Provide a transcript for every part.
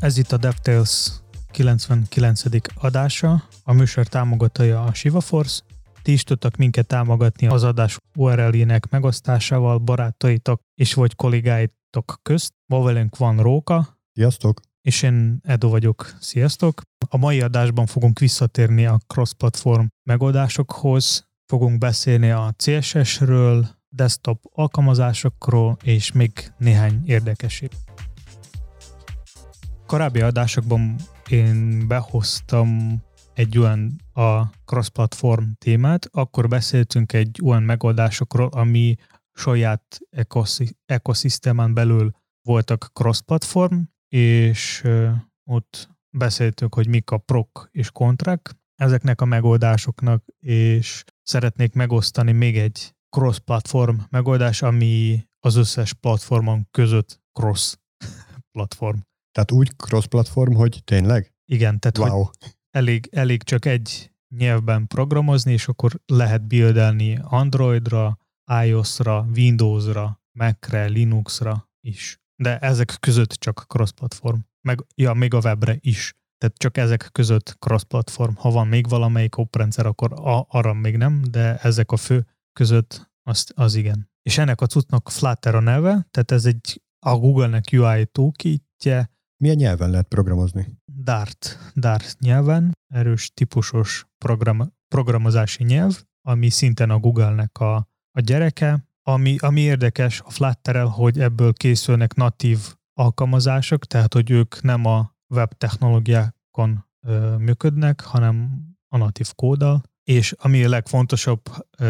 Ez itt a DevTales 99. adása. A műsor támogatója a ShivaForce. Ti is tudtak minket támogatni az adás URL-ének megosztásával barátaitok és vagy kollégáitok közt. Ma velünk van Róka. Sziasztok! És én Edo vagyok. Sziasztok! A mai adásban fogunk visszatérni a cross-platform megoldásokhoz, fogunk beszélni a CSS-ről, desktop alkalmazásokról és még néhány érdekesség. Korábbi adásokban én behoztam egy olyan a cross-platform témát, akkor beszéltünk egy olyan megoldásokról, ami saját ekoszisztémán belül voltak cross-platform, és ott beszéltünk, hogy mik a prok és kontrak ezeknek a megoldásoknak, és szeretnék megosztani még egy cross-platform megoldás, ami az összes platformon között cross-platform. Tehát úgy cross-platform, hogy tényleg? Igen, tehát wow. hogy elég, elég csak egy nyelvben programozni, és akkor lehet buildelni Androidra, iOS-ra, Windows-ra, Mac-re, Linux-ra is. De ezek között csak cross-platform. Meg, ja, még a webre is. Tehát csak ezek között cross-platform. Ha van még valamelyik oprendszer, akkor a, arra még nem, de ezek a fő között az, az igen. És ennek a cuccnak Flutter a neve, tehát ez egy a Google-nek UI toolkitje, milyen nyelven lehet programozni? Dart, Dart nyelven, erős típusos program, programozási nyelv, ami szintén a Google-nek a, a gyereke. Ami, ami érdekes a flutter hogy ebből készülnek natív alkalmazások, tehát hogy ők nem a web technológiákon ö, működnek, hanem a natív kóddal. És ami a legfontosabb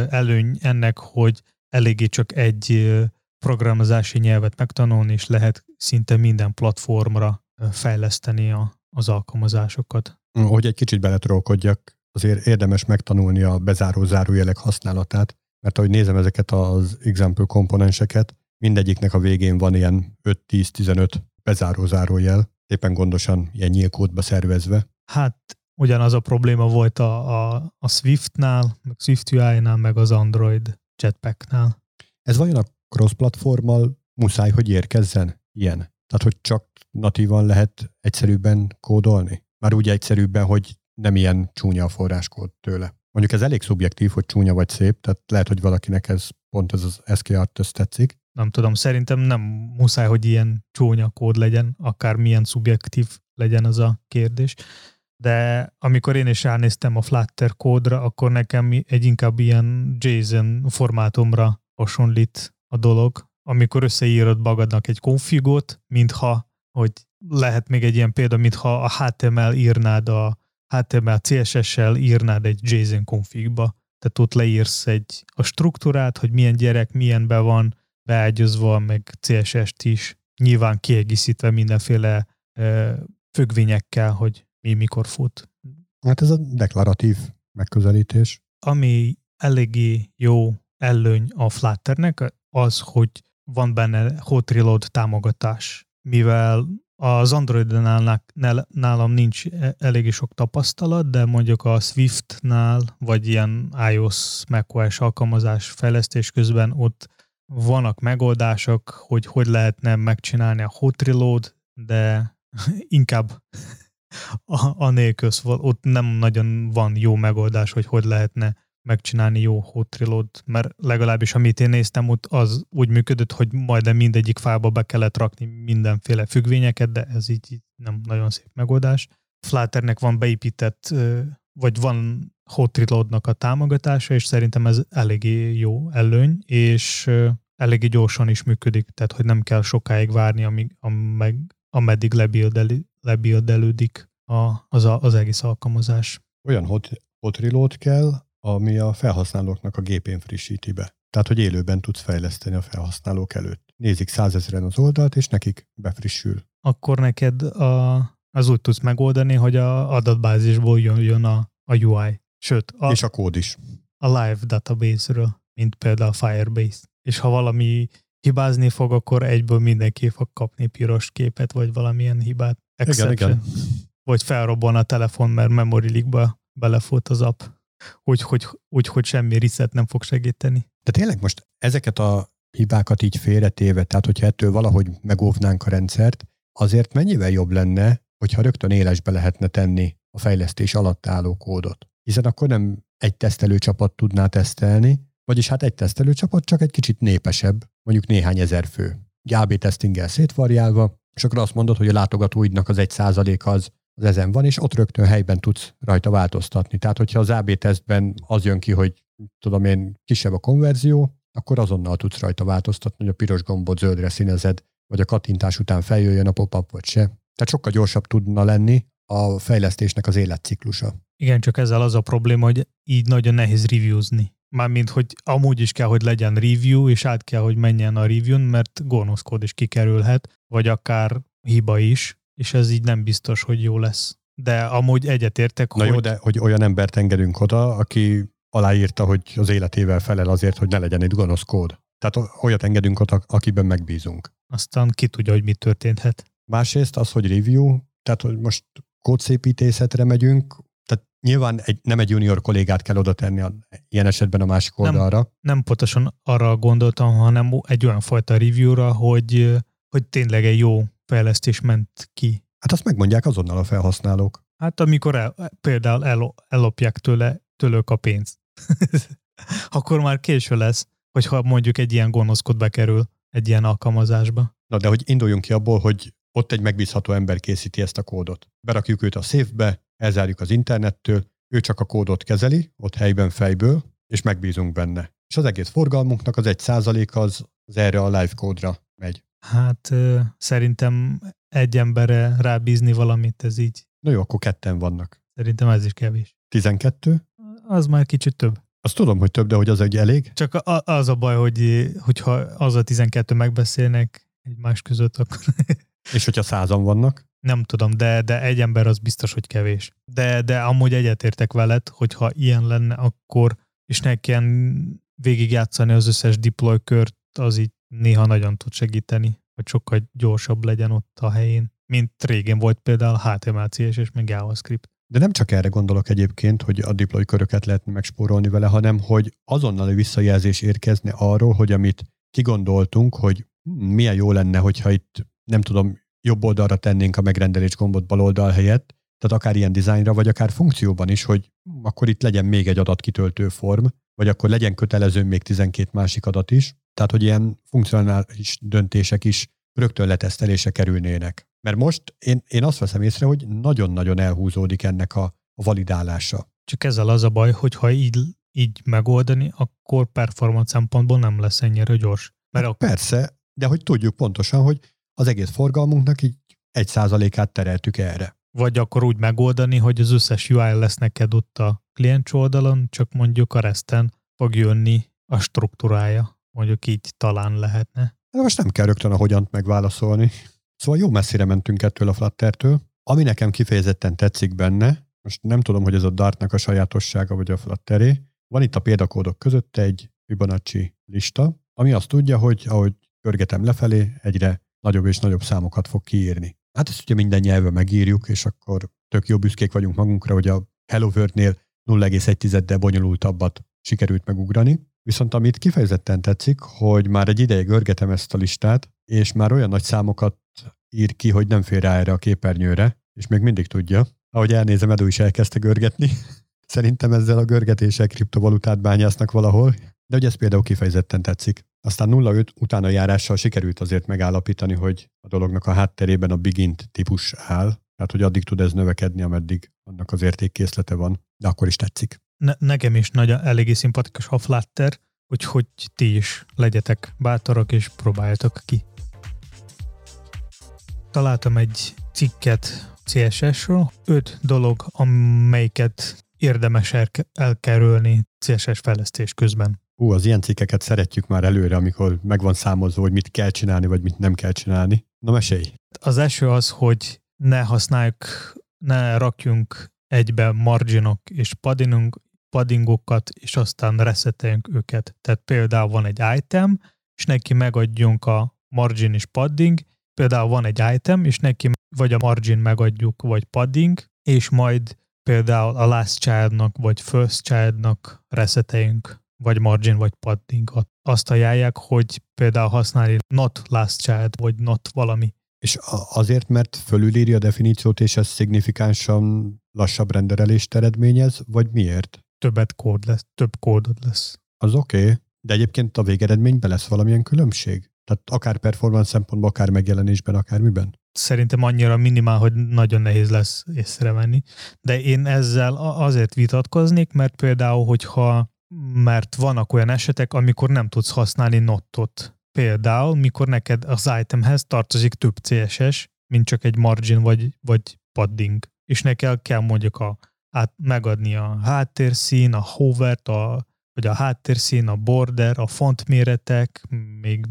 előny ennek, hogy eléggé csak egy programozási nyelvet megtanulni, és lehet szinte minden platformra fejleszteni a, az alkalmazásokat. Hogy egy kicsit beletrólkodjak, azért érdemes megtanulni a bezáró zárójelek használatát, mert ahogy nézem ezeket az example komponenseket, mindegyiknek a végén van ilyen 5-10-15 bezáró zárójel, éppen gondosan ilyen nyílkódba szervezve. Hát ugyanaz a probléma volt a, a, a Swift-nál, meg Swift UI-nál, meg az Android Jetpack-nál. Ez vajon a cross-platformmal muszáj, hogy érkezzen ilyen? Tehát, hogy csak natívan lehet egyszerűbben kódolni? Már úgy egyszerűbben, hogy nem ilyen csúnya a forráskód tőle. Mondjuk ez elég szubjektív, hogy csúnya vagy szép, tehát lehet, hogy valakinek ez pont ez az SKR tetszik. Nem tudom, szerintem nem muszáj, hogy ilyen csúnya kód legyen, akár milyen szubjektív legyen az a kérdés. De amikor én is ránéztem a Flutter kódra, akkor nekem egy inkább ilyen JSON formátumra hasonlít a dolog, amikor összeírod magadnak egy konfigot, mintha, hogy lehet még egy ilyen példa, mintha a HTML írnád a HTML CSS-sel írnád egy JSON konfigba. Tehát ott leírsz egy a struktúrát, hogy milyen gyerek, milyen be van beágyazva, meg CSS-t is, nyilván kiegészítve mindenféle ö, függvényekkel, hogy mi mikor fut. Hát ez a deklaratív megközelítés. Ami eléggé jó előny a Flutternek, az, hogy van benne hot reload támogatás, mivel az android nálam nincs e- eléggé sok tapasztalat, de mondjuk a Swift-nál, vagy ilyen iOS, macOS alkalmazás fejlesztés közben ott vannak megoldások, hogy hogy lehetne megcsinálni a hot reload, de inkább a, a nélkül, szóval ott nem nagyon van jó megoldás, hogy hogy lehetne megcsinálni jó reload, mert legalábbis amit én néztem, ott az úgy működött, hogy majdnem mindegyik fába be kellett rakni mindenféle függvényeket, de ez így, nem nagyon szép megoldás. Flutternek van beépített, vagy van hot reloadnak a támogatása, és szerintem ez eléggé jó előny, és eléggé gyorsan is működik, tehát hogy nem kell sokáig várni, amíg, ameddig, ameddig lebildelődik a, az, a, az egész alkalmazás. Olyan hot, hot reload kell, ami a felhasználóknak a gépén frissíti be. Tehát, hogy élőben tudsz fejleszteni a felhasználók előtt. Nézik százezeren az oldalt, és nekik befrissül. Akkor neked a, az úgy tudsz megoldani, hogy a adatbázisból jön, jön a, a UI. Sőt, a, és a kód is. A live database-ről, mint például a Firebase. És ha valami hibázni fog, akkor egyből mindenki fog kapni piros képet, vagy valamilyen hibát. Exception. Igen, igen. Vagy felrobban a telefon, mert memory leak belefut az app. úgy, hogy, úgy, hogy semmi reset nem fog segíteni. De tényleg most ezeket a hibákat így félretéve, tehát hogyha ettől valahogy megóvnánk a rendszert, azért mennyivel jobb lenne, hogyha rögtön élesbe lehetne tenni a fejlesztés alatt álló kódot. Hiszen akkor nem egy tesztelőcsapat tudná tesztelni, vagyis hát egy tesztelőcsapat csak egy kicsit népesebb, mondjuk néhány ezer fő. AB testinggel szétvarjálva, és akkor azt mondod, hogy a látogatóidnak az egy százalék az, az ezen van, és ott rögtön helyben tudsz rajta változtatni. Tehát, hogyha az AB tesztben az jön ki, hogy tudom én, kisebb a konverzió, akkor azonnal tudsz rajta változtatni, hogy a piros gombot zöldre színezed, vagy a kattintás után feljöjjön a pop-up, vagy se. Tehát sokkal gyorsabb tudna lenni a fejlesztésnek az életciklusa. Igen, csak ezzel az a probléma, hogy így nagyon nehéz reviewzni. Mármint, hogy amúgy is kell, hogy legyen review, és át kell, hogy menjen a review-n, mert gonoszkód is kikerülhet, vagy akár hiba is, és ez így nem biztos, hogy jó lesz. De amúgy egyetértek, Na hogy... jó, de hogy olyan embert engedünk oda, aki aláírta, hogy az életével felel azért, hogy ne legyen egy gonosz kód. Tehát olyat engedünk oda, akiben megbízunk. Aztán ki tudja, hogy mi történhet. Másrészt az, hogy review, tehát hogy most kódszépítészetre megyünk, nyilván egy, nem egy junior kollégát kell oda tenni a, ilyen esetben a másik oldalra. Nem, nem pontosan arra gondoltam, hanem egy olyan fajta review-ra, hogy, hogy tényleg egy jó fejlesztés ment ki. Hát azt megmondják azonnal a felhasználók. Hát amikor el, például el, ellopják tőle, tőlük a pénzt. Akkor már késő lesz, hogyha mondjuk egy ilyen gonoszkod bekerül egy ilyen alkalmazásba. Na de hogy induljunk ki abból, hogy ott egy megbízható ember készíti ezt a kódot. Berakjuk őt a széfbe, elzárjuk az internettől, ő csak a kódot kezeli, ott helyben fejből, és megbízunk benne. És az egész forgalmunknak az egy százalék az, az erre a live kódra megy. Hát ö, szerintem egy emberre rábízni valamit, ez így. Na jó, akkor ketten vannak. Szerintem ez is kevés. 12? Az már kicsit több. Azt tudom, hogy több, de hogy az egy elég? Csak a, az a baj, hogy hogyha az a 12 megbeszélnek egymás között, akkor... És hogyha százan vannak? Nem tudom, de, de egy ember az biztos, hogy kevés. De, de amúgy egyetértek veled, hogyha ilyen lenne, akkor és ne kelljen végigjátszani az összes deploy kört, az így néha nagyon tud segíteni, hogy sokkal gyorsabb legyen ott a helyén, mint régen volt például HTML, CSS és meg JavaScript. De nem csak erre gondolok egyébként, hogy a deploy köröket lehetne megspórolni vele, hanem hogy azonnali visszajelzés érkezne arról, hogy amit kigondoltunk, hogy milyen jó lenne, hogyha itt nem tudom, jobb oldalra tennénk a megrendelés gombot bal oldal helyett, tehát akár ilyen dizájnra, vagy akár funkcióban is, hogy akkor itt legyen még egy adatkitöltő form, vagy akkor legyen kötelező még 12 másik adat is, tehát hogy ilyen funkcionális döntések is rögtön letesztelése kerülnének. Mert most én, én azt veszem észre, hogy nagyon-nagyon elhúzódik ennek a, a validálása. Csak ezzel az a baj, hogy ha így, így megoldani, akkor performance szempontból nem lesz ennyire gyors. Mert hát akkor... Persze, de hogy tudjuk pontosan, hogy az egész forgalmunknak így egy százalékát tereltük erre. Vagy akkor úgy megoldani, hogy az összes UI lesz neked ott a kliens oldalon, csak mondjuk a resten fog jönni a struktúrája. Mondjuk így talán lehetne. De most nem kell rögtön a hogyant megválaszolni. Szóval jó messzire mentünk ettől a Fluttertől. Ami nekem kifejezetten tetszik benne, most nem tudom, hogy ez a Dartnak a sajátossága vagy a Flutteré, van itt a példakódok között egy Fibonacci lista, ami azt tudja, hogy ahogy görgetem lefelé, egyre nagyobb és nagyobb számokat fog kiírni. Hát ezt ugye minden nyelven megírjuk, és akkor tök jó büszkék vagyunk magunkra, hogy a Hello World-nél 0,1-del bonyolultabbat sikerült megugrani. Viszont amit kifejezetten tetszik, hogy már egy ideje görgetem ezt a listát, és már olyan nagy számokat ír ki, hogy nem fér rá erre a képernyőre, és még mindig tudja. Ahogy elnézem, Edu is elkezdte görgetni. Szerintem ezzel a görgetéssel kriptovalutát bányásznak valahol, de ugye ez például kifejezetten tetszik. Aztán 0,5 utána járással sikerült azért megállapítani, hogy a dolognak a hátterében a Bigint típus áll, tehát hogy addig tud ez növekedni, ameddig annak az értékkészlete van, de akkor is tetszik. Ne, nekem is nagy, eléggé szimpatikus a Flutter, úgyhogy ti is legyetek bátorak és próbáljatok ki. Találtam egy cikket CSS-ről, öt dolog, amelyiket érdemes elkerülni CSS fejlesztés közben. Hú, az ilyen cikkeket szeretjük már előre, amikor meg van számozva, hogy mit kell csinálni, vagy mit nem kell csinálni. Na mesélj! Az első az, hogy ne használjuk, ne rakjunk egybe marginok és paddingok, paddingokat, és aztán reseteljünk őket. Tehát például van egy item, és neki megadjunk a margin és padding, például van egy item, és neki vagy a margin megadjuk, vagy padding, és majd például a last childnak, vagy first childnak reszeteljünk, vagy margin, vagy padding. Azt ajánlják, hogy például használni not last child, vagy not valami. És azért, mert fölülírja a definíciót, és ez szignifikánsan lassabb renderelést eredményez, vagy miért? Többet kód lesz, több kódod lesz. Az oké, okay. de egyébként a végeredményben lesz valamilyen különbség? Tehát akár performance szempontból, akár megjelenésben, akár miben? Szerintem annyira minimál, hogy nagyon nehéz lesz észrevenni. De én ezzel azért vitatkoznék, mert például, hogyha mert vannak olyan esetek, amikor nem tudsz használni notot. Például, mikor neked az itemhez tartozik több CSS, mint csak egy margin vagy, vagy padding. És neked kell mondjuk a, át, megadni a háttérszín, a hovert, a, vagy a háttérszín, a border, a font méretek, még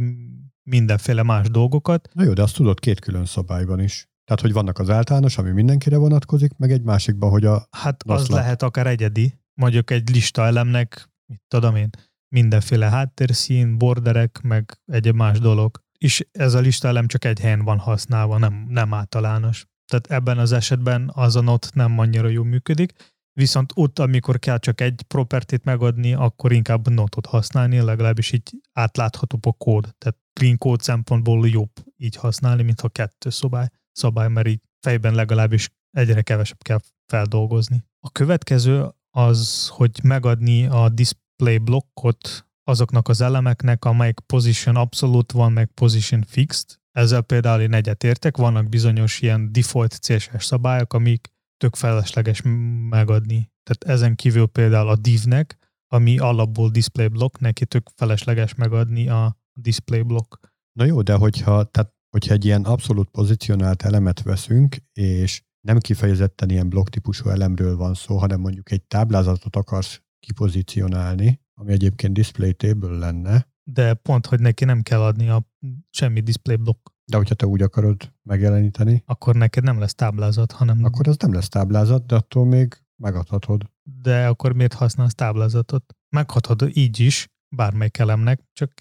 mindenféle más dolgokat. Na jó, de azt tudod két külön szabályban is. Tehát, hogy vannak az általános, ami mindenkire vonatkozik, meg egy másikban, hogy a... Hát az lehet akár egyedi, mondjuk egy lista elemnek, mit tudom én, mindenféle háttérszín, borderek, meg egy más dolog. És ez a lista elem csak egy helyen van használva, nem, nem általános. Tehát ebben az esetben az a not nem annyira jól működik, viszont ott, amikor kell csak egy propertit megadni, akkor inkább notot használni, legalábbis így átláthatóbb a kód. Tehát clean code szempontból jobb így használni, mintha kettő szabály, szabály mert így fejben legalábbis egyre kevesebb kell feldolgozni. A következő az, hogy megadni a display blokkot azoknak az elemeknek, amelyik position abszolút van, meg position fixed. Ezzel például én egyetértek, vannak bizonyos ilyen default CSS szabályok, amik tök felesleges megadni. Tehát ezen kívül például a divnek, ami alapból display block, neki tök felesleges megadni a display block. Na jó, de hogyha, tehát, hogyha egy ilyen abszolút pozícionált elemet veszünk, és nem kifejezetten ilyen blokk típusú elemről van szó, hanem mondjuk egy táblázatot akarsz kipozícionálni, ami egyébként display table lenne. De pont, hogy neki nem kell adni a semmi display block. De hogyha te úgy akarod megjeleníteni, akkor neked nem lesz táblázat, hanem... Akkor az nem lesz táblázat, de attól még megadhatod. De akkor miért használsz táblázatot? Meghatod így is, bármelyik elemnek, csak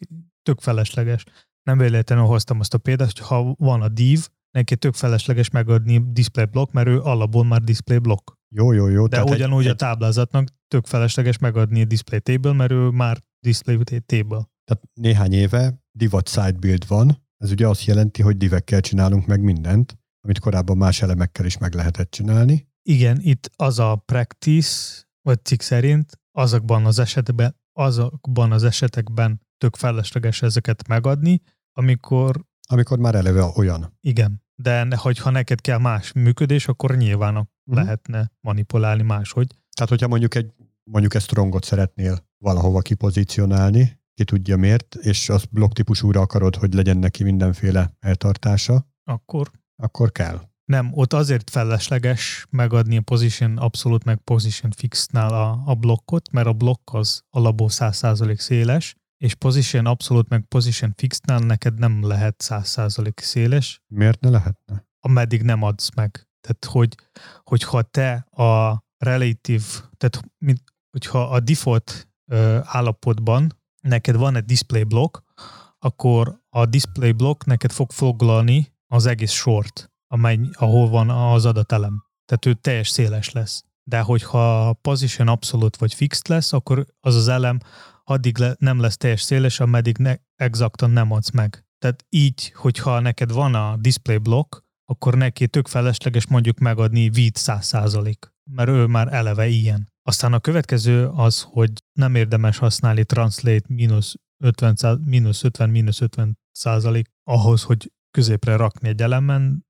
tök felesleges. Nem véletlenül hoztam azt a példát, hogy ha van a div, neki tök felesleges megadni display block, mert ő alapból már display block. Jó, jó, jó. De ugyanúgy egy, a táblázatnak tök felesleges megadni a display table, mert ő már display table. Tehát néhány éve divat side build van, ez ugye azt jelenti, hogy divekkel csinálunk meg mindent, amit korábban más elemekkel is meg lehetett csinálni. Igen, itt az a practice, vagy cikk szerint azokban az esetekben, azokban az esetekben tök felesleges ezeket megadni, amikor... Amikor már eleve olyan. Igen, de hogyha neked kell más működés, akkor nyilván uh-huh. lehetne manipulálni máshogy. Tehát, hogyha mondjuk egy mondjuk ezt strongot szeretnél valahova kipozícionálni, ki tudja miért, és az blokk típusúra akarod, hogy legyen neki mindenféle eltartása, akkor akkor kell. Nem, ott azért felesleges megadni a position abszolút meg position fixnál a, a blokkot, mert a blokk az alapból 100% széles, és position abszolút meg position fixnál neked nem lehet 100% széles. Miért ne lehetne? Ameddig nem adsz meg. Tehát, hogy, hogyha te a relatív, tehát mint, hogyha a default ö, állapotban neked van egy display block, akkor a display block neked fog foglalni az egész sort, amely, ahol van az adatelem. Tehát ő teljes széles lesz. De hogyha position abszolút vagy fixed lesz, akkor az az elem addig le, nem lesz teljes széles, ameddig ne, exaktan nem adsz meg. Tehát így, hogyha neked van a display block, akkor neki tök felesleges mondjuk megadni vid 100%, mert ő már eleve ilyen. Aztán a következő az, hogy nem érdemes használni translate mínusz 50, mínusz 50, mínusz 50 százalék ahhoz, hogy középre rakni egy elemen,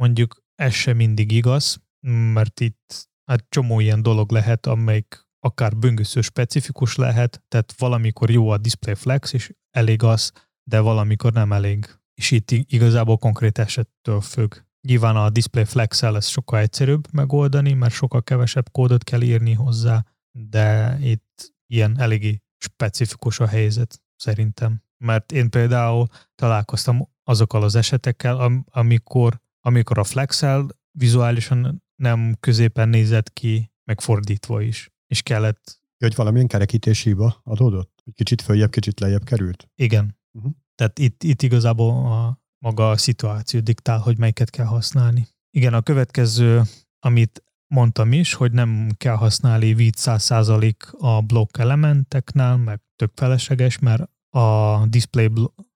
mondjuk ez sem mindig igaz, mert itt hát csomó ilyen dolog lehet, amelyik akár böngésző specifikus lehet, tehát valamikor jó a display flex, és elég az, de valamikor nem elég. És itt igazából konkrét esettől függ. Nyilván a display flex ez sokkal egyszerűbb megoldani, mert sokkal kevesebb kódot kell írni hozzá, de itt ilyen eléggé specifikus a helyzet szerintem. Mert én például találkoztam azokkal az esetekkel, amikor, amikor a flexel vizuálisan nem középen nézett ki, meg fordítva is. És kellett... Hogy valamilyen kerekítési hiba adódott? Kicsit följebb, kicsit lejjebb került? Igen. Uh-huh. Tehát itt, itt igazából a, maga a szituáció diktál, hogy melyiket kell használni. Igen, a következő, amit mondtam is, hogy nem kell használni vid 100% a blokk elementeknál, meg tök felesleges, mert a display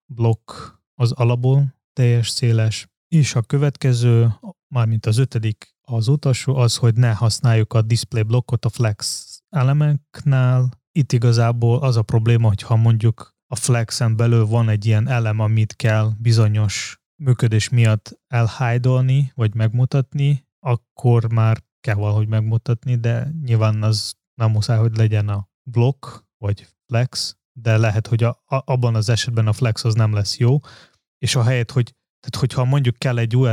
blokk az alapból teljes széles, és a következő, mármint az ötödik, az utolsó, az, hogy ne használjuk a display blokkot a flex elemeknál. Itt igazából az a probléma, hogyha mondjuk a flexen belül van egy ilyen elem, amit kell bizonyos működés miatt elhájdolni, vagy megmutatni, akkor már kell valahogy megmutatni, de nyilván az nem muszáj, hogy legyen a blokk, vagy flex, de lehet, hogy a, a, abban az esetben a flex az nem lesz jó, és a helyet, hogy tehát hogyha mondjuk kell egy új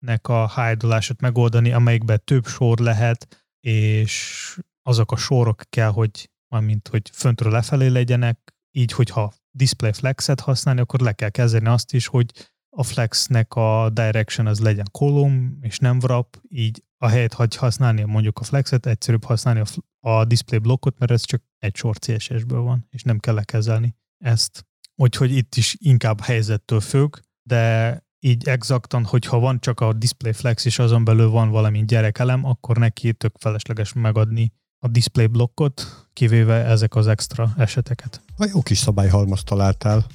elementnek a hájdolását megoldani, amelyikben több sor lehet, és azok a sorok kell, hogy mint hogy föntről lefelé legyenek, így, hogyha display flexet használni, akkor le kell kezdeni azt is, hogy a flexnek a direction az legyen kolom, és nem wrap, így a helyet, hogy használni mondjuk a flexet, egyszerűbb használni a, a display blokkot, mert ez csak egy sor CSS-ből van, és nem kell lekezelni ezt. Úgyhogy itt is inkább helyzettől függ, de így exaktan, hogyha van csak a display flex, és azon belül van valami gyerekelem, akkor neki tök felesleges megadni a display blokkot, kivéve ezek az extra eseteket. A jó kis szabályhalmaz találtál.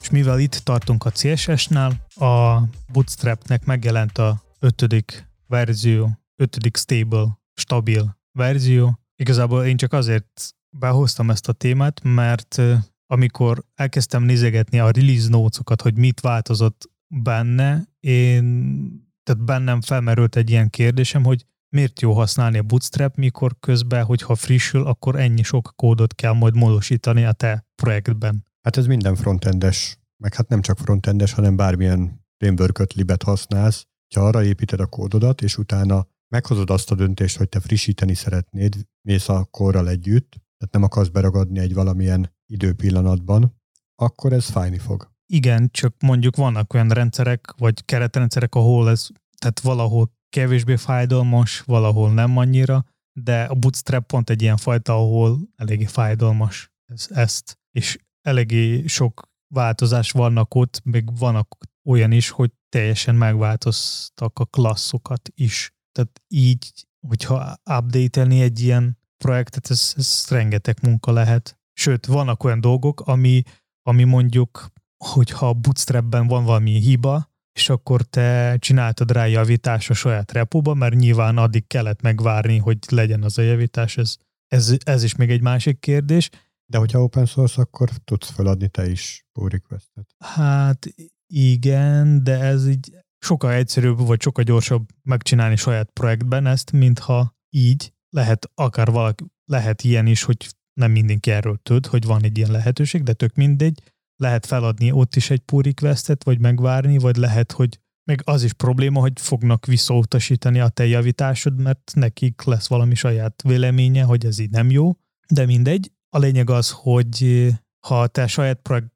És mivel itt tartunk a CSS-nál, a Bootstrapnek megjelent a ötödik verzió, ötödik stable, stabil verzió. Igazából én csak azért behoztam ezt a témát, mert amikor elkezdtem nézegetni a release notes hogy mit változott benne, én, tehát bennem felmerült egy ilyen kérdésem, hogy miért jó használni a Bootstrap, mikor közben, hogyha frissül, akkor ennyi sok kódot kell majd módosítani a te projektben. Hát ez minden frontendes, meg hát nem csak frontendes, hanem bármilyen framework libet használsz, ha arra építed a kódodat, és utána meghozod azt a döntést, hogy te frissíteni szeretnéd, mész a korral együtt, tehát nem akarsz beragadni egy valamilyen időpillanatban, akkor ez fájni fog. Igen, csak mondjuk vannak olyan rendszerek, vagy keretrendszerek, ahol ez, tehát valahol kevésbé fájdalmas, valahol nem annyira, de a Bootstrap pont egy ilyen fajta, ahol eléggé fájdalmas ez, ezt, és eléggé sok változás vannak ott, még vannak olyan is, hogy teljesen megváltoztak a klasszokat is. Tehát így, hogyha update egy ilyen projektet, ez, ez rengeteg munka lehet. Sőt, vannak olyan dolgok, ami, ami mondjuk, hogyha a bootstrapben van valami hiba, és akkor te csináltad rá javítás a saját repóba, mert nyilván addig kellett megvárni, hogy legyen az a javítás, ez, ez, ez is még egy másik kérdés. De hogyha open source, akkor tudsz feladni te is pull requestet. Hát igen, de ez így sokkal egyszerűbb, vagy sokkal gyorsabb megcsinálni saját projektben ezt, mintha így lehet akár valaki, lehet ilyen is, hogy nem mindenki erről tud, hogy van egy ilyen lehetőség, de tök mindegy, lehet feladni ott is egy pull requestet, vagy megvárni, vagy lehet, hogy meg az is probléma, hogy fognak visszautasítani a te javításod, mert nekik lesz valami saját véleménye, hogy ez így nem jó, de mindegy. A lényeg az, hogy ha te saját projekt,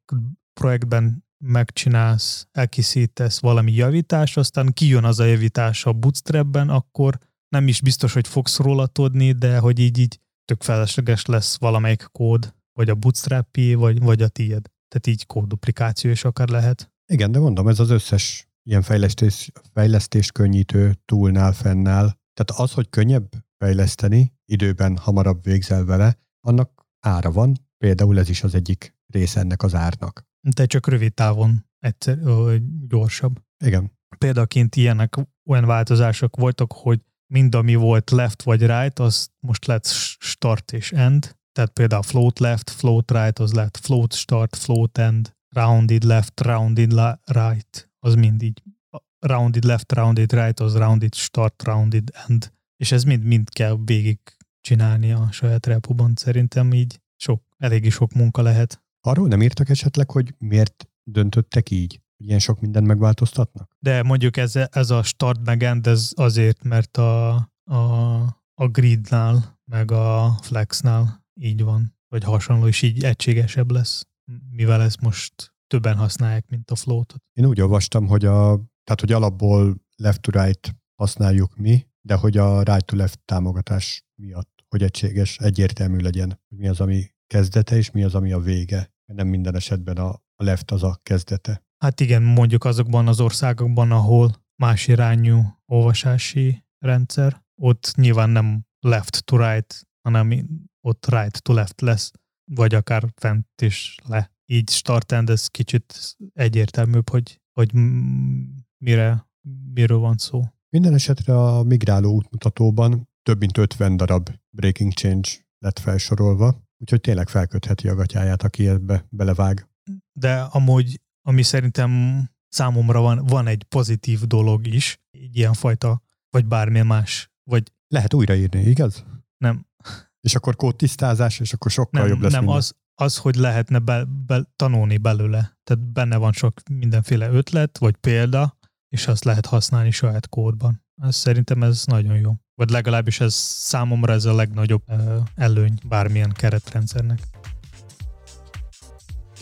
projektben megcsinálsz, elkészítesz valami javítást, aztán kijön az a javítás a bootstrapben, akkor nem is biztos, hogy fogsz róla tudni, de hogy így, így tök felesleges lesz valamelyik kód, vagy a bootstrap vagy, vagy a tiéd. Tehát így kódduplikáció is akár lehet. Igen, de mondom, ez az összes ilyen fejlesztés, fejlesztés könnyítő túlnál fennáll. Tehát az, hogy könnyebb fejleszteni, időben hamarabb végzel vele, annak ára van. Például ez is az egyik része ennek az árnak. De csak rövid távon egyszer, ö, gyorsabb. Igen. Példaként ilyenek olyan változások voltak, hogy mind ami volt left vagy right, az most lett start és end, tehát például float left, float right, az lett float start, float end, rounded left, rounded right, az mind így. Rounded left, rounded right, az rounded start, rounded end. És ez mind-mind kell végig csinálni a saját repóban. Szerintem így sok, eléggé sok munka lehet. Arról nem írtak esetleg, hogy miért döntöttek így? Hogy ilyen sok mindent megváltoztatnak? De mondjuk ez, ez a start meg end, ez azért, mert a, a, a gridnál, meg a flexnál így van, vagy hasonló, és így egységesebb lesz, mivel ezt most többen használják, mint a floatot. Én úgy olvastam, hogy, a, tehát, hogy alapból left to right használjuk mi, de hogy a right to left támogatás miatt, hogy egységes, egyértelmű legyen, hogy mi az, ami kezdete, és mi az, ami a vége. Nem minden esetben a left az a kezdete. Hát igen, mondjuk azokban az országokban, ahol más irányú olvasási rendszer. Ott nyilván nem left to right, hanem ott right to left lesz, vagy akár fent is le. Így startend ez kicsit egyértelműbb, hogy, hogy mire, miről van szó. Minden esetre a migráló útmutatóban több mint 50 darab breaking change lett felsorolva, úgyhogy tényleg felkötheti a gatyáját, aki ebbe belevág. De amúgy, ami szerintem számomra van, van egy pozitív dolog is, egy ilyen fajta, vagy bármilyen más, vagy... Lehet újraírni, igaz? Nem. És akkor kódtisztázás, és akkor sokkal nem, jobb lesz Nem, az, az, hogy lehetne be, be, tanulni belőle. Tehát benne van sok mindenféle ötlet, vagy példa, és azt lehet használni saját kódban. Ez, szerintem ez nagyon jó. Vagy legalábbis ez számomra ez a legnagyobb előny bármilyen keretrendszernek.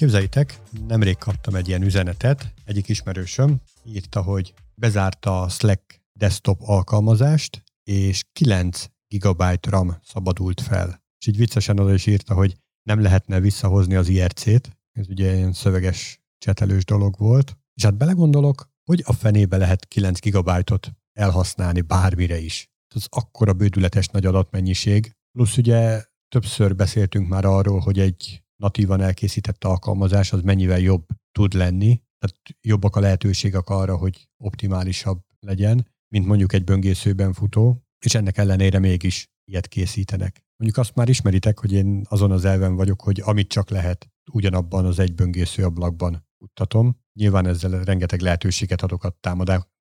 Képzeljétek, nemrég kaptam egy ilyen üzenetet, egyik ismerősöm írta, hogy bezárta a Slack desktop alkalmazást, és 9 GB RAM szabadult fel. És így viccesen oda is írta, hogy nem lehetne visszahozni az IRC-t, ez ugye ilyen szöveges csetelős dolog volt. És hát belegondolok, hogy a fenébe lehet 9 GB-ot elhasználni bármire is. Ez akkora bődületes nagy adatmennyiség. Plusz ugye többször beszéltünk már arról, hogy egy natívan elkészített alkalmazás az mennyivel jobb tud lenni, tehát jobbak a lehetőségek arra, hogy optimálisabb legyen, mint mondjuk egy böngészőben futó, és ennek ellenére mégis ilyet készítenek. Mondjuk azt már ismeritek, hogy én azon az elven vagyok, hogy amit csak lehet, ugyanabban az egy böngésző ablakban futtatom. Nyilván ezzel rengeteg lehetőséget adok a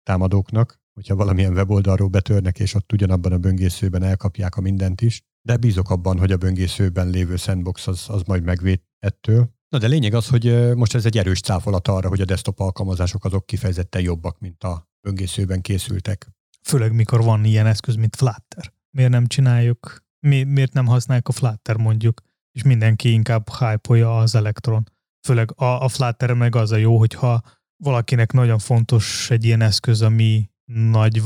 támadóknak, hogyha valamilyen weboldalról betörnek, és ott ugyanabban a böngészőben elkapják a mindent is, de bízok abban, hogy a böngészőben lévő sandbox az, az majd megvéd ettől. Na de lényeg az, hogy most ez egy erős cáfolat arra, hogy a desktop alkalmazások azok kifejezetten jobbak, mint a böngészőben készültek. Főleg mikor van ilyen eszköz, mint Flutter. Miért nem csináljuk, mi, miért nem használjuk a Flutter mondjuk, és mindenki inkább hype az Electron. Főleg a, a Flutter meg az a jó, hogyha valakinek nagyon fontos egy ilyen eszköz, ami nagy,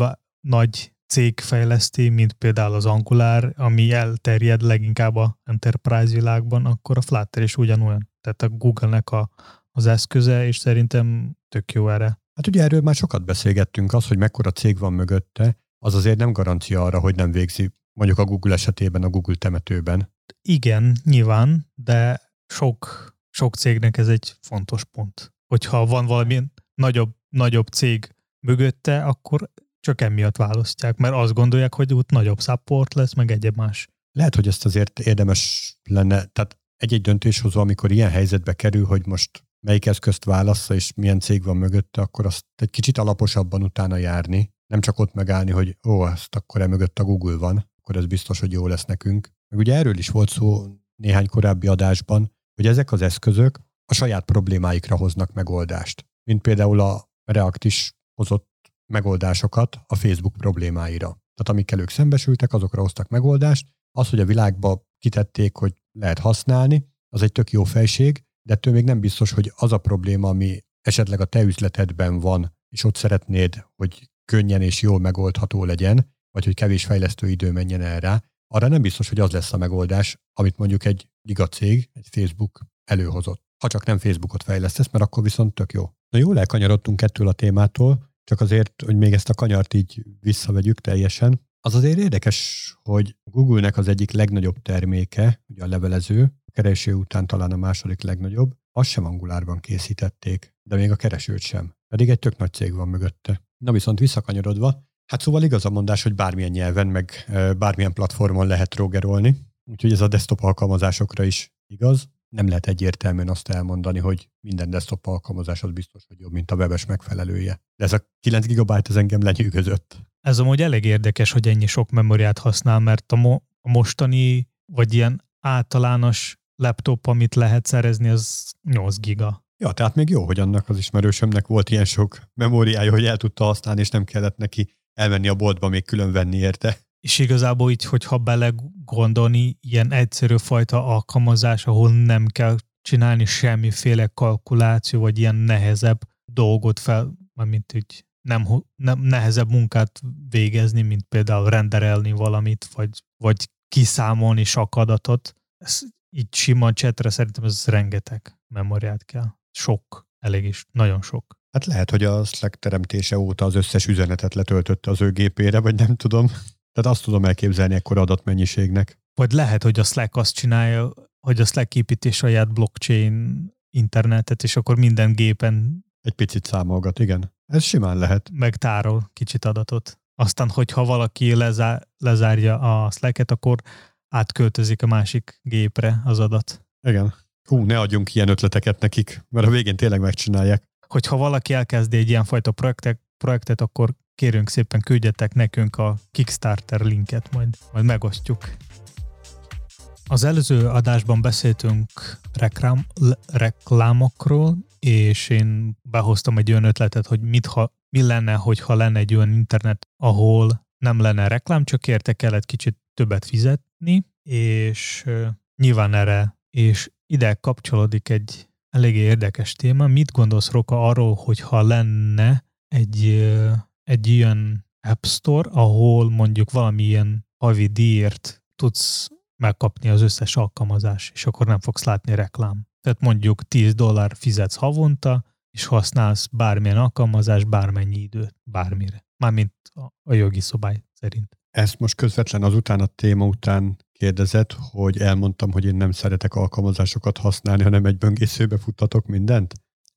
nagy cég fejleszti, mint például az Angular, ami elterjed leginkább a enterprise világban, akkor a Flutter is ugyanolyan. Tehát a Google-nek a, az eszköze, és szerintem tök jó erre. Hát ugye erről már sokat beszélgettünk, az, hogy mekkora cég van mögötte, az azért nem garancia arra, hogy nem végzi mondjuk a Google esetében a Google temetőben. Igen, nyilván, de sok, sok cégnek ez egy fontos pont. Hogyha van valami nagyobb, nagyobb cég mögötte, akkor csak emiatt választják, mert azt gondolják, hogy ott nagyobb support lesz, meg egyéb más. Lehet, hogy ezt azért érdemes lenne, tehát egy-egy döntéshozó, amikor ilyen helyzetbe kerül, hogy most melyik eszközt válassza, és milyen cég van mögötte, akkor azt egy kicsit alaposabban utána járni, nem csak ott megállni, hogy ó, ezt akkor e mögött a Google van, akkor ez biztos, hogy jó lesz nekünk. Meg ugye erről is volt szó néhány korábbi adásban, hogy ezek az eszközök a saját problémáikra hoznak megoldást. Mint például a React is hozott megoldásokat a Facebook problémáira. Tehát amikkel ők szembesültek, azokra hoztak megoldást. Az, hogy a világba kitették, hogy lehet használni, az egy tök jó fejség, de ettől még nem biztos, hogy az a probléma, ami esetleg a te üzletedben van, és ott szeretnéd, hogy könnyen és jól megoldható legyen, vagy hogy kevés fejlesztő idő menjen el rá, arra nem biztos, hogy az lesz a megoldás, amit mondjuk egy gigacég, egy Facebook előhozott. Ha csak nem Facebookot fejlesztesz, mert akkor viszont tök jó. Na jól elkanyarodtunk ettől a témától, csak azért, hogy még ezt a kanyart így visszavegyük teljesen, az azért érdekes, hogy Google-nek az egyik legnagyobb terméke, ugye a levelező, a kereső után talán a második legnagyobb, azt sem angulárban készítették, de még a keresőt sem. Pedig egy tök nagy cég van mögötte. Na viszont visszakanyarodva, hát szóval igaz a mondás, hogy bármilyen nyelven, meg bármilyen platformon lehet rogerolni, úgyhogy ez a desktop alkalmazásokra is igaz nem lehet egyértelműen azt elmondani, hogy minden desktop alkalmazás az biztos, hogy jobb, mint a webes megfelelője. De ez a 9 GB ez engem lenyűgözött. Ez amúgy elég érdekes, hogy ennyi sok memóriát használ, mert a, mo- a mostani, vagy ilyen általános laptop, amit lehet szerezni, az 8 giga. Ja, tehát még jó, hogy annak az ismerősömnek volt ilyen sok memóriája, hogy el tudta használni, és nem kellett neki elmenni a boltba még külön venni érte. És igazából így, hogyha belegondolni, ilyen egyszerű fajta alkalmazás, ahol nem kell csinálni semmiféle kalkuláció, vagy ilyen nehezebb dolgot fel, mint úgy nem, nem nehezebb munkát végezni, mint például renderelni valamit, vagy, vagy kiszámolni sok adatot. Ez így sima csetre szerintem ez rengeteg memóriát kell. Sok, elég is, nagyon sok. Hát lehet, hogy a Slack teremtése óta az összes üzenetet letöltötte az ő gépére, vagy nem tudom. Tehát azt tudom elképzelni ekkor adatmennyiségnek. Vagy lehet, hogy a Slack azt csinálja, hogy a Slack építi saját blockchain internetet, és akkor minden gépen egy picit számolgat, igen. Ez simán lehet. Megtárol kicsit adatot. Aztán, hogyha valaki lezá- lezárja a Slack-et, akkor átköltözik a másik gépre az adat. Igen. Hú, ne adjunk ilyen ötleteket nekik, mert a végén tényleg megcsinálják. Hogyha valaki elkezdi egy ilyenfajta projektet, projektet, akkor kérünk szépen küldjetek nekünk a Kickstarter linket, majd, majd megosztjuk. Az előző adásban beszéltünk reklám, reklámokról, és én behoztam egy olyan ötletet, hogy mit ha, mi lenne, hogyha lenne egy olyan internet, ahol nem lenne reklám, csak érte kellett kicsit többet fizetni, és uh, nyilván erre, és ide kapcsolódik egy eléggé érdekes téma. Mit gondolsz, Roka, arról, hogyha lenne egy, egy ilyen App Store, ahol mondjuk valamilyen havi díjért tudsz megkapni az összes alkalmazás, és akkor nem fogsz látni reklám. Tehát mondjuk 10 dollár fizetsz havonta, és használsz bármilyen alkalmazás, bármennyi időt, bármire. Mármint a jogi szobály szerint. Ezt most közvetlen azután a téma után kérdezett, hogy elmondtam, hogy én nem szeretek alkalmazásokat használni, hanem egy böngészőbe futtatok mindent?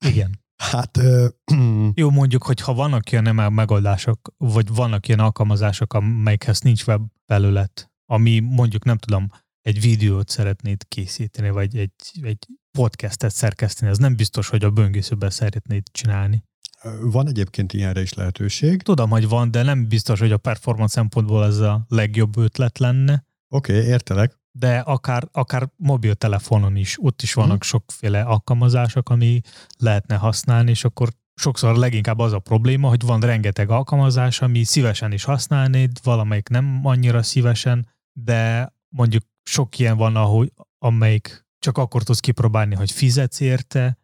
Igen. Hát... Ö, Jó, mondjuk, hogy ha vannak ilyen megoldások, vagy vannak ilyen alkalmazások, amelyekhez nincs web felület, ami mondjuk nem tudom, egy videót szeretnéd készíteni, vagy egy, egy podcastet szerkeszteni, ez nem biztos, hogy a böngészőben szeretnéd csinálni. Van egyébként ilyenre is lehetőség. Tudom, hogy van, de nem biztos, hogy a performance szempontból ez a legjobb ötlet lenne. Oké, okay, értelek. De akár, akár mobiltelefonon is, ott is vannak uh-huh. sokféle alkalmazások, ami lehetne használni, és akkor sokszor leginkább az a probléma, hogy van rengeteg alkalmazás, ami szívesen is használnéd, valamelyik nem annyira szívesen, de mondjuk sok ilyen van, ahogy, amelyik csak akkor tudsz kipróbálni, hogy fizetsz érte,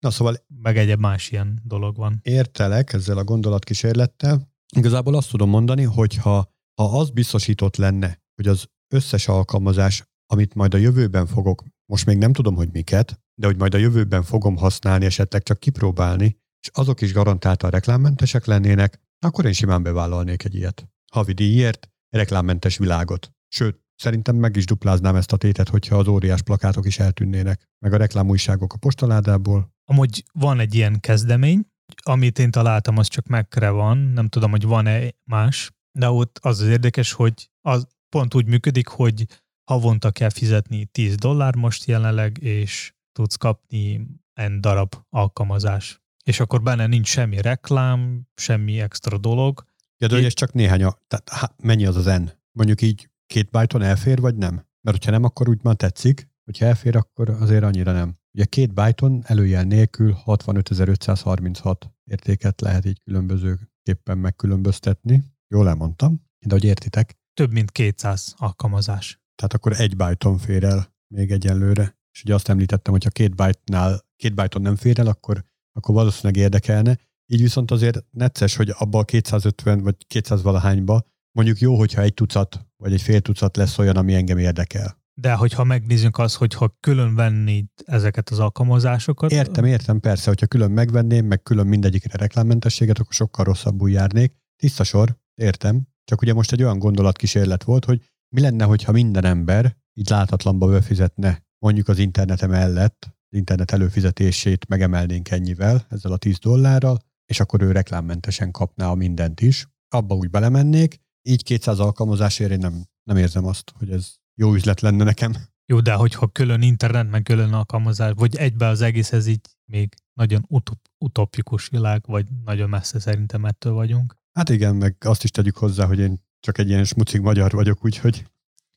Na szóval meg egyéb más ilyen dolog van. Értelek ezzel a gondolatkísérlettel. Igazából azt tudom mondani, hogy ha, ha az biztosított lenne, hogy az összes alkalmazás, amit majd a jövőben fogok, most még nem tudom, hogy miket, de hogy majd a jövőben fogom használni, esetleg csak kipróbálni, és azok is garantáltan reklámmentesek lennének, akkor én simán bevállalnék egy ilyet. Havi díjért, reklámmentes világot. Sőt, Szerintem meg is dupláznám ezt a tétet, hogyha az óriás plakátok is eltűnnének, meg a reklámújságok a postaládából. Amúgy van egy ilyen kezdemény, amit én találtam, az csak megre van, nem tudom, hogy van-e más, de ott az az érdekes, hogy az pont úgy működik, hogy havonta kell fizetni 10 dollár most jelenleg, és tudsz kapni en darab alkalmazás. És akkor benne nincs semmi reklám, semmi extra dolog. Ja, de és csak néhány, a, tehát há, mennyi az az N? Mondjuk így két byton elfér, vagy nem? Mert hogyha nem, akkor úgy már tetszik, hogyha elfér, akkor azért annyira nem. Ugye két byton előjel nélkül 65.536 értéket lehet így különbözőképpen megkülönböztetni. Jól elmondtam, de hogy értitek. Több mint 200 alkalmazás. Tehát akkor egy byton fér el még egyenlőre. És ugye azt említettem, hogy ha két byte-nál, két byton nem fér el, akkor, akkor valószínűleg érdekelne. Így viszont azért necces, hogy abba a 250 vagy 200 valahányba mondjuk jó, hogyha egy tucat vagy egy fél tucat lesz olyan, ami engem érdekel. De hogyha megnézzünk azt, hogyha külön vennéd ezeket az alkalmazásokat... Értem, értem, persze, hogyha külön megvenném, meg külön mindegyikre reklámmentességet, akkor sokkal rosszabbul járnék. Tiszta sor, értem. Csak ugye most egy olyan gondolatkísérlet volt, hogy mi lenne, hogyha minden ember így látatlanba befizetne mondjuk az internete mellett, az internet előfizetését megemelnénk ennyivel, ezzel a 10 dollárral, és akkor ő reklámmentesen kapná a mindent is. Abba úgy belemennék, így 200 alkalmazásért én nem, nem érzem azt, hogy ez jó üzlet lenne nekem. Jó, de hogyha külön internet, meg külön alkalmazás, vagy egybe az egész, ez így még nagyon utop, utopikus világ, vagy nagyon messze szerintem ettől vagyunk. Hát igen, meg azt is tegyük hozzá, hogy én csak egy ilyen smucig magyar vagyok, úgyhogy...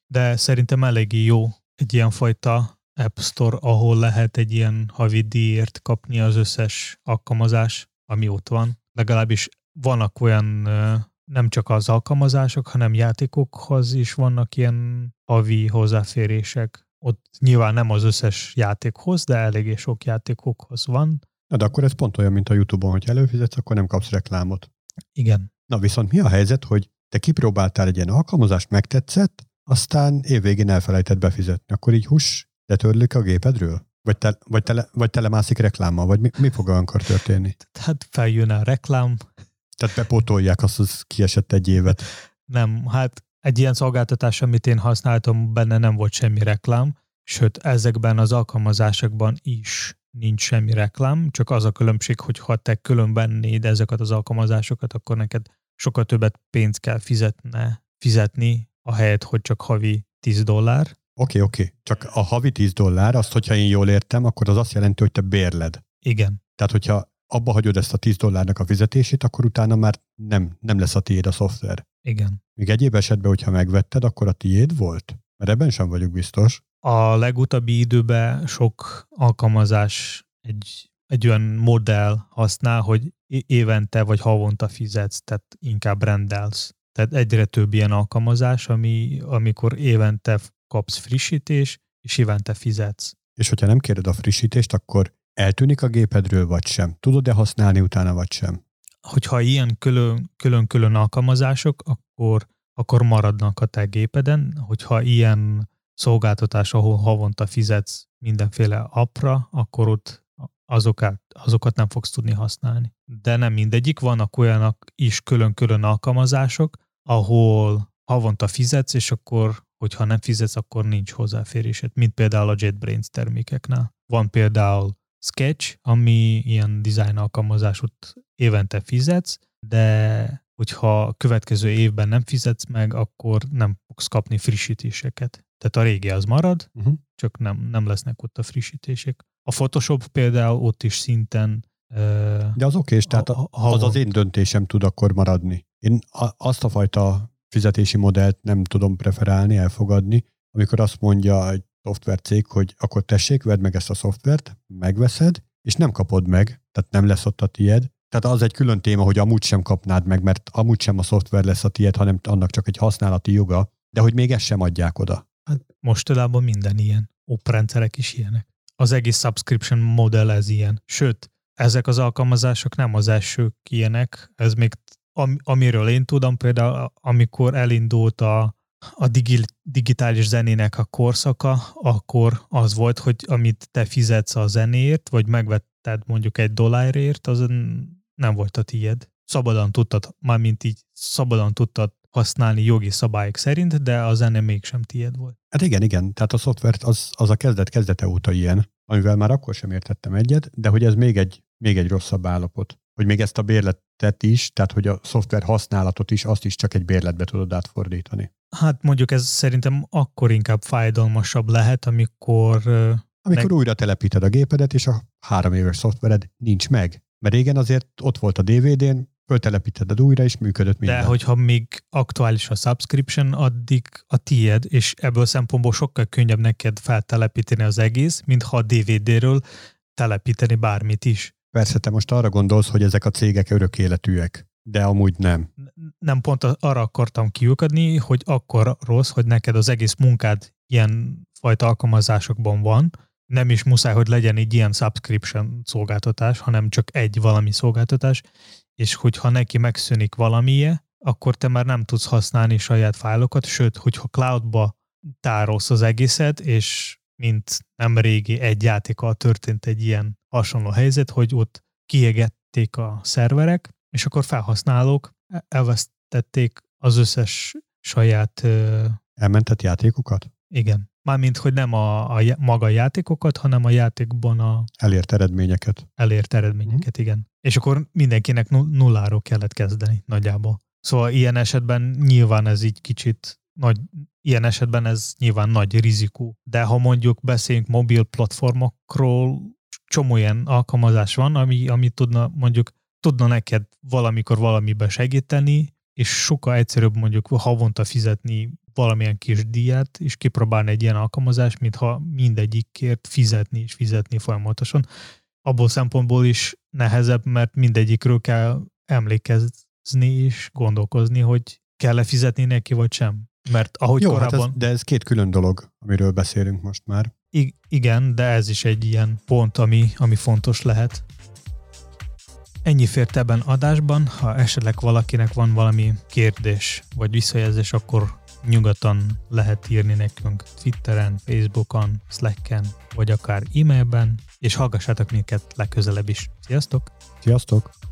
De szerintem eléggé jó egy ilyen fajta App Store, ahol lehet egy ilyen havi díjért kapni az összes alkalmazás, ami ott van. Legalábbis vannak olyan nem csak az alkalmazások, hanem játékokhoz is vannak ilyen havi hozzáférések. Ott nyilván nem az összes játékhoz, de eléggé sok játékokhoz van. Na, de akkor ez pont olyan, mint a YouTube-on, hogy előfizetsz, akkor nem kapsz reklámot. Igen. Na viszont mi a helyzet, hogy te kipróbáltál egy ilyen alkalmazást, megtetszett, aztán évvégén elfelejtett befizetni. Akkor így hús letörlik a gépedről? Vagy, te, vagy, tele, vagy telemászik reklámmal, vagy mi, mi fog olyankor történni? Hát feljön a reklám. Tehát bepótolják azt, hogy kiesett egy évet. Nem, hát egy ilyen szolgáltatás, amit én használtam, benne nem volt semmi reklám, sőt, ezekben az alkalmazásokban is nincs semmi reklám, csak az a különbség, hogy ha te külön vennéd ezeket az alkalmazásokat, akkor neked sokkal többet pénzt kell fizetne, fizetni, ahelyett, hogy csak havi 10 dollár. Oké, okay, oké. Okay. Csak a havi 10 dollár, azt, hogyha én jól értem, akkor az azt jelenti, hogy te bérled. Igen. Tehát, hogyha abba hagyod ezt a 10 dollárnak a fizetését, akkor utána már nem, nem lesz a tiéd a szoftver. Igen. Még egyéb esetben, hogyha megvetted, akkor a tiéd volt? Mert ebben sem vagyok biztos. A legutóbbi időben sok alkalmazás egy, egy olyan modell használ, hogy évente vagy havonta fizetsz, tehát inkább rendelsz. Tehát egyre több ilyen alkalmazás, ami, amikor évente kapsz frissítés, és évente fizetsz. És hogyha nem kéred a frissítést, akkor eltűnik a gépedről, vagy sem? Tudod-e használni utána, vagy sem? Hogyha ilyen külön-külön alkalmazások, akkor, akkor maradnak a te gépeden. Hogyha ilyen szolgáltatás, ahol havonta fizetsz mindenféle appra, akkor ott azokat, azokat nem fogsz tudni használni. De nem mindegyik, vannak olyanak is külön-külön alkalmazások, ahol havonta fizetsz, és akkor, hogyha nem fizetsz, akkor nincs hozzáférésed, mint például a JetBrains termékeknél. Van például Sketch, ami ilyen design alkalmazás, ott évente fizetsz, de hogyha következő évben nem fizetsz meg, akkor nem fogsz kapni frissítéseket. Tehát a régi az marad, uh-huh. csak nem, nem lesznek ott a frissítések. A Photoshop például ott is szinten de az oké, tehát ha, az az én döntésem tud akkor maradni. Én azt a fajta fizetési modellt nem tudom preferálni, elfogadni, amikor azt mondja egy szoftvercég, hogy akkor tessék, vedd meg ezt a szoftvert, megveszed, és nem kapod meg, tehát nem lesz ott a tied. Tehát az egy külön téma, hogy amúgy sem kapnád meg, mert amúgy sem a szoftver lesz a tied, hanem annak csak egy használati joga, de hogy még ezt sem adják oda. Hát mostanában minden ilyen. Oprendszerek is ilyenek. Az egész subscription modell ez ilyen. Sőt, ezek az alkalmazások nem az elsők ilyenek, ez még am, amiről én tudom, például amikor elindult a, a digi, digitális zenének a korszaka, akkor az volt, hogy amit te fizetsz a zenéért, vagy megvetted mondjuk egy dollárért, az nem volt a tiéd. Szabadon tudtad, mármint így szabadon tudtad használni jogi szabályok szerint, de a zene mégsem tiéd volt. Hát igen, igen. Tehát a szoftvert az, az a kezdet kezdete óta ilyen, amivel már akkor sem értettem egyet, de hogy ez még egy, még egy rosszabb állapot. Hogy még ezt a bérletet is, tehát hogy a szoftver használatot is, azt is csak egy bérletbe tudod átfordítani. Hát mondjuk ez szerintem akkor inkább fájdalmasabb lehet, amikor... Amikor meg... újra telepíted a gépedet, és a három éves szoftvered nincs meg. Mert régen azért ott volt a DVD-n, föltelepíted újra, és működött minden. De hogyha még aktuális a subscription, addig a tied, és ebből szempontból sokkal könnyebb neked feltelepíteni az egész, mint ha a DVD-ről telepíteni bármit is. Persze, te most arra gondolsz, hogy ezek a cégek örök életűek, de amúgy nem. Nem pont arra akartam kiukadni, hogy akkor rossz, hogy neked az egész munkád ilyen fajta alkalmazásokban van, nem is muszáj, hogy legyen egy ilyen subscription szolgáltatás, hanem csak egy valami szolgáltatás, és hogyha neki megszűnik valamije, akkor te már nem tudsz használni saját fájlokat, sőt, hogyha cloudba tárolsz az egészet, és mint nem régi egy játékkal történt egy ilyen hasonló helyzet, hogy ott kiégették a szerverek, és akkor felhasználók elvesztették az összes saját... Elmentett játékokat? Igen. Mármint, hogy nem a, a maga játékokat, hanem a játékban a... Elért eredményeket. Elért eredményeket, mm. igen. És akkor mindenkinek nulláról kellett kezdeni nagyjából. Szóval ilyen esetben nyilván ez így kicsit nagy, ilyen esetben ez nyilván nagy rizikó. De ha mondjuk beszéljünk mobil platformokról, csomó ilyen alkalmazás van, ami, ami tudna mondjuk tudna neked valamikor valamiben segíteni, és sokkal egyszerűbb mondjuk havonta fizetni valamilyen kis díjat, és kipróbálni egy ilyen alkalmazást, mintha mindegyikért fizetni és fizetni folyamatosan. Abból szempontból is nehezebb, mert mindegyikről kell emlékezni és gondolkozni, hogy kell-e fizetni neki, vagy sem. Mert ahogy Jó, korábban... Hát ez, de ez két külön dolog, amiről beszélünk most már. I- igen, de ez is egy ilyen pont, ami, ami fontos lehet. Ennyi fért ebben adásban. Ha esetleg valakinek van valami kérdés vagy visszajelzés, akkor nyugodtan lehet írni nekünk Twitteren, Facebookon, Slacken, vagy akár e-mailben, és hallgassátok minket legközelebb is. Sziasztok! Sziasztok!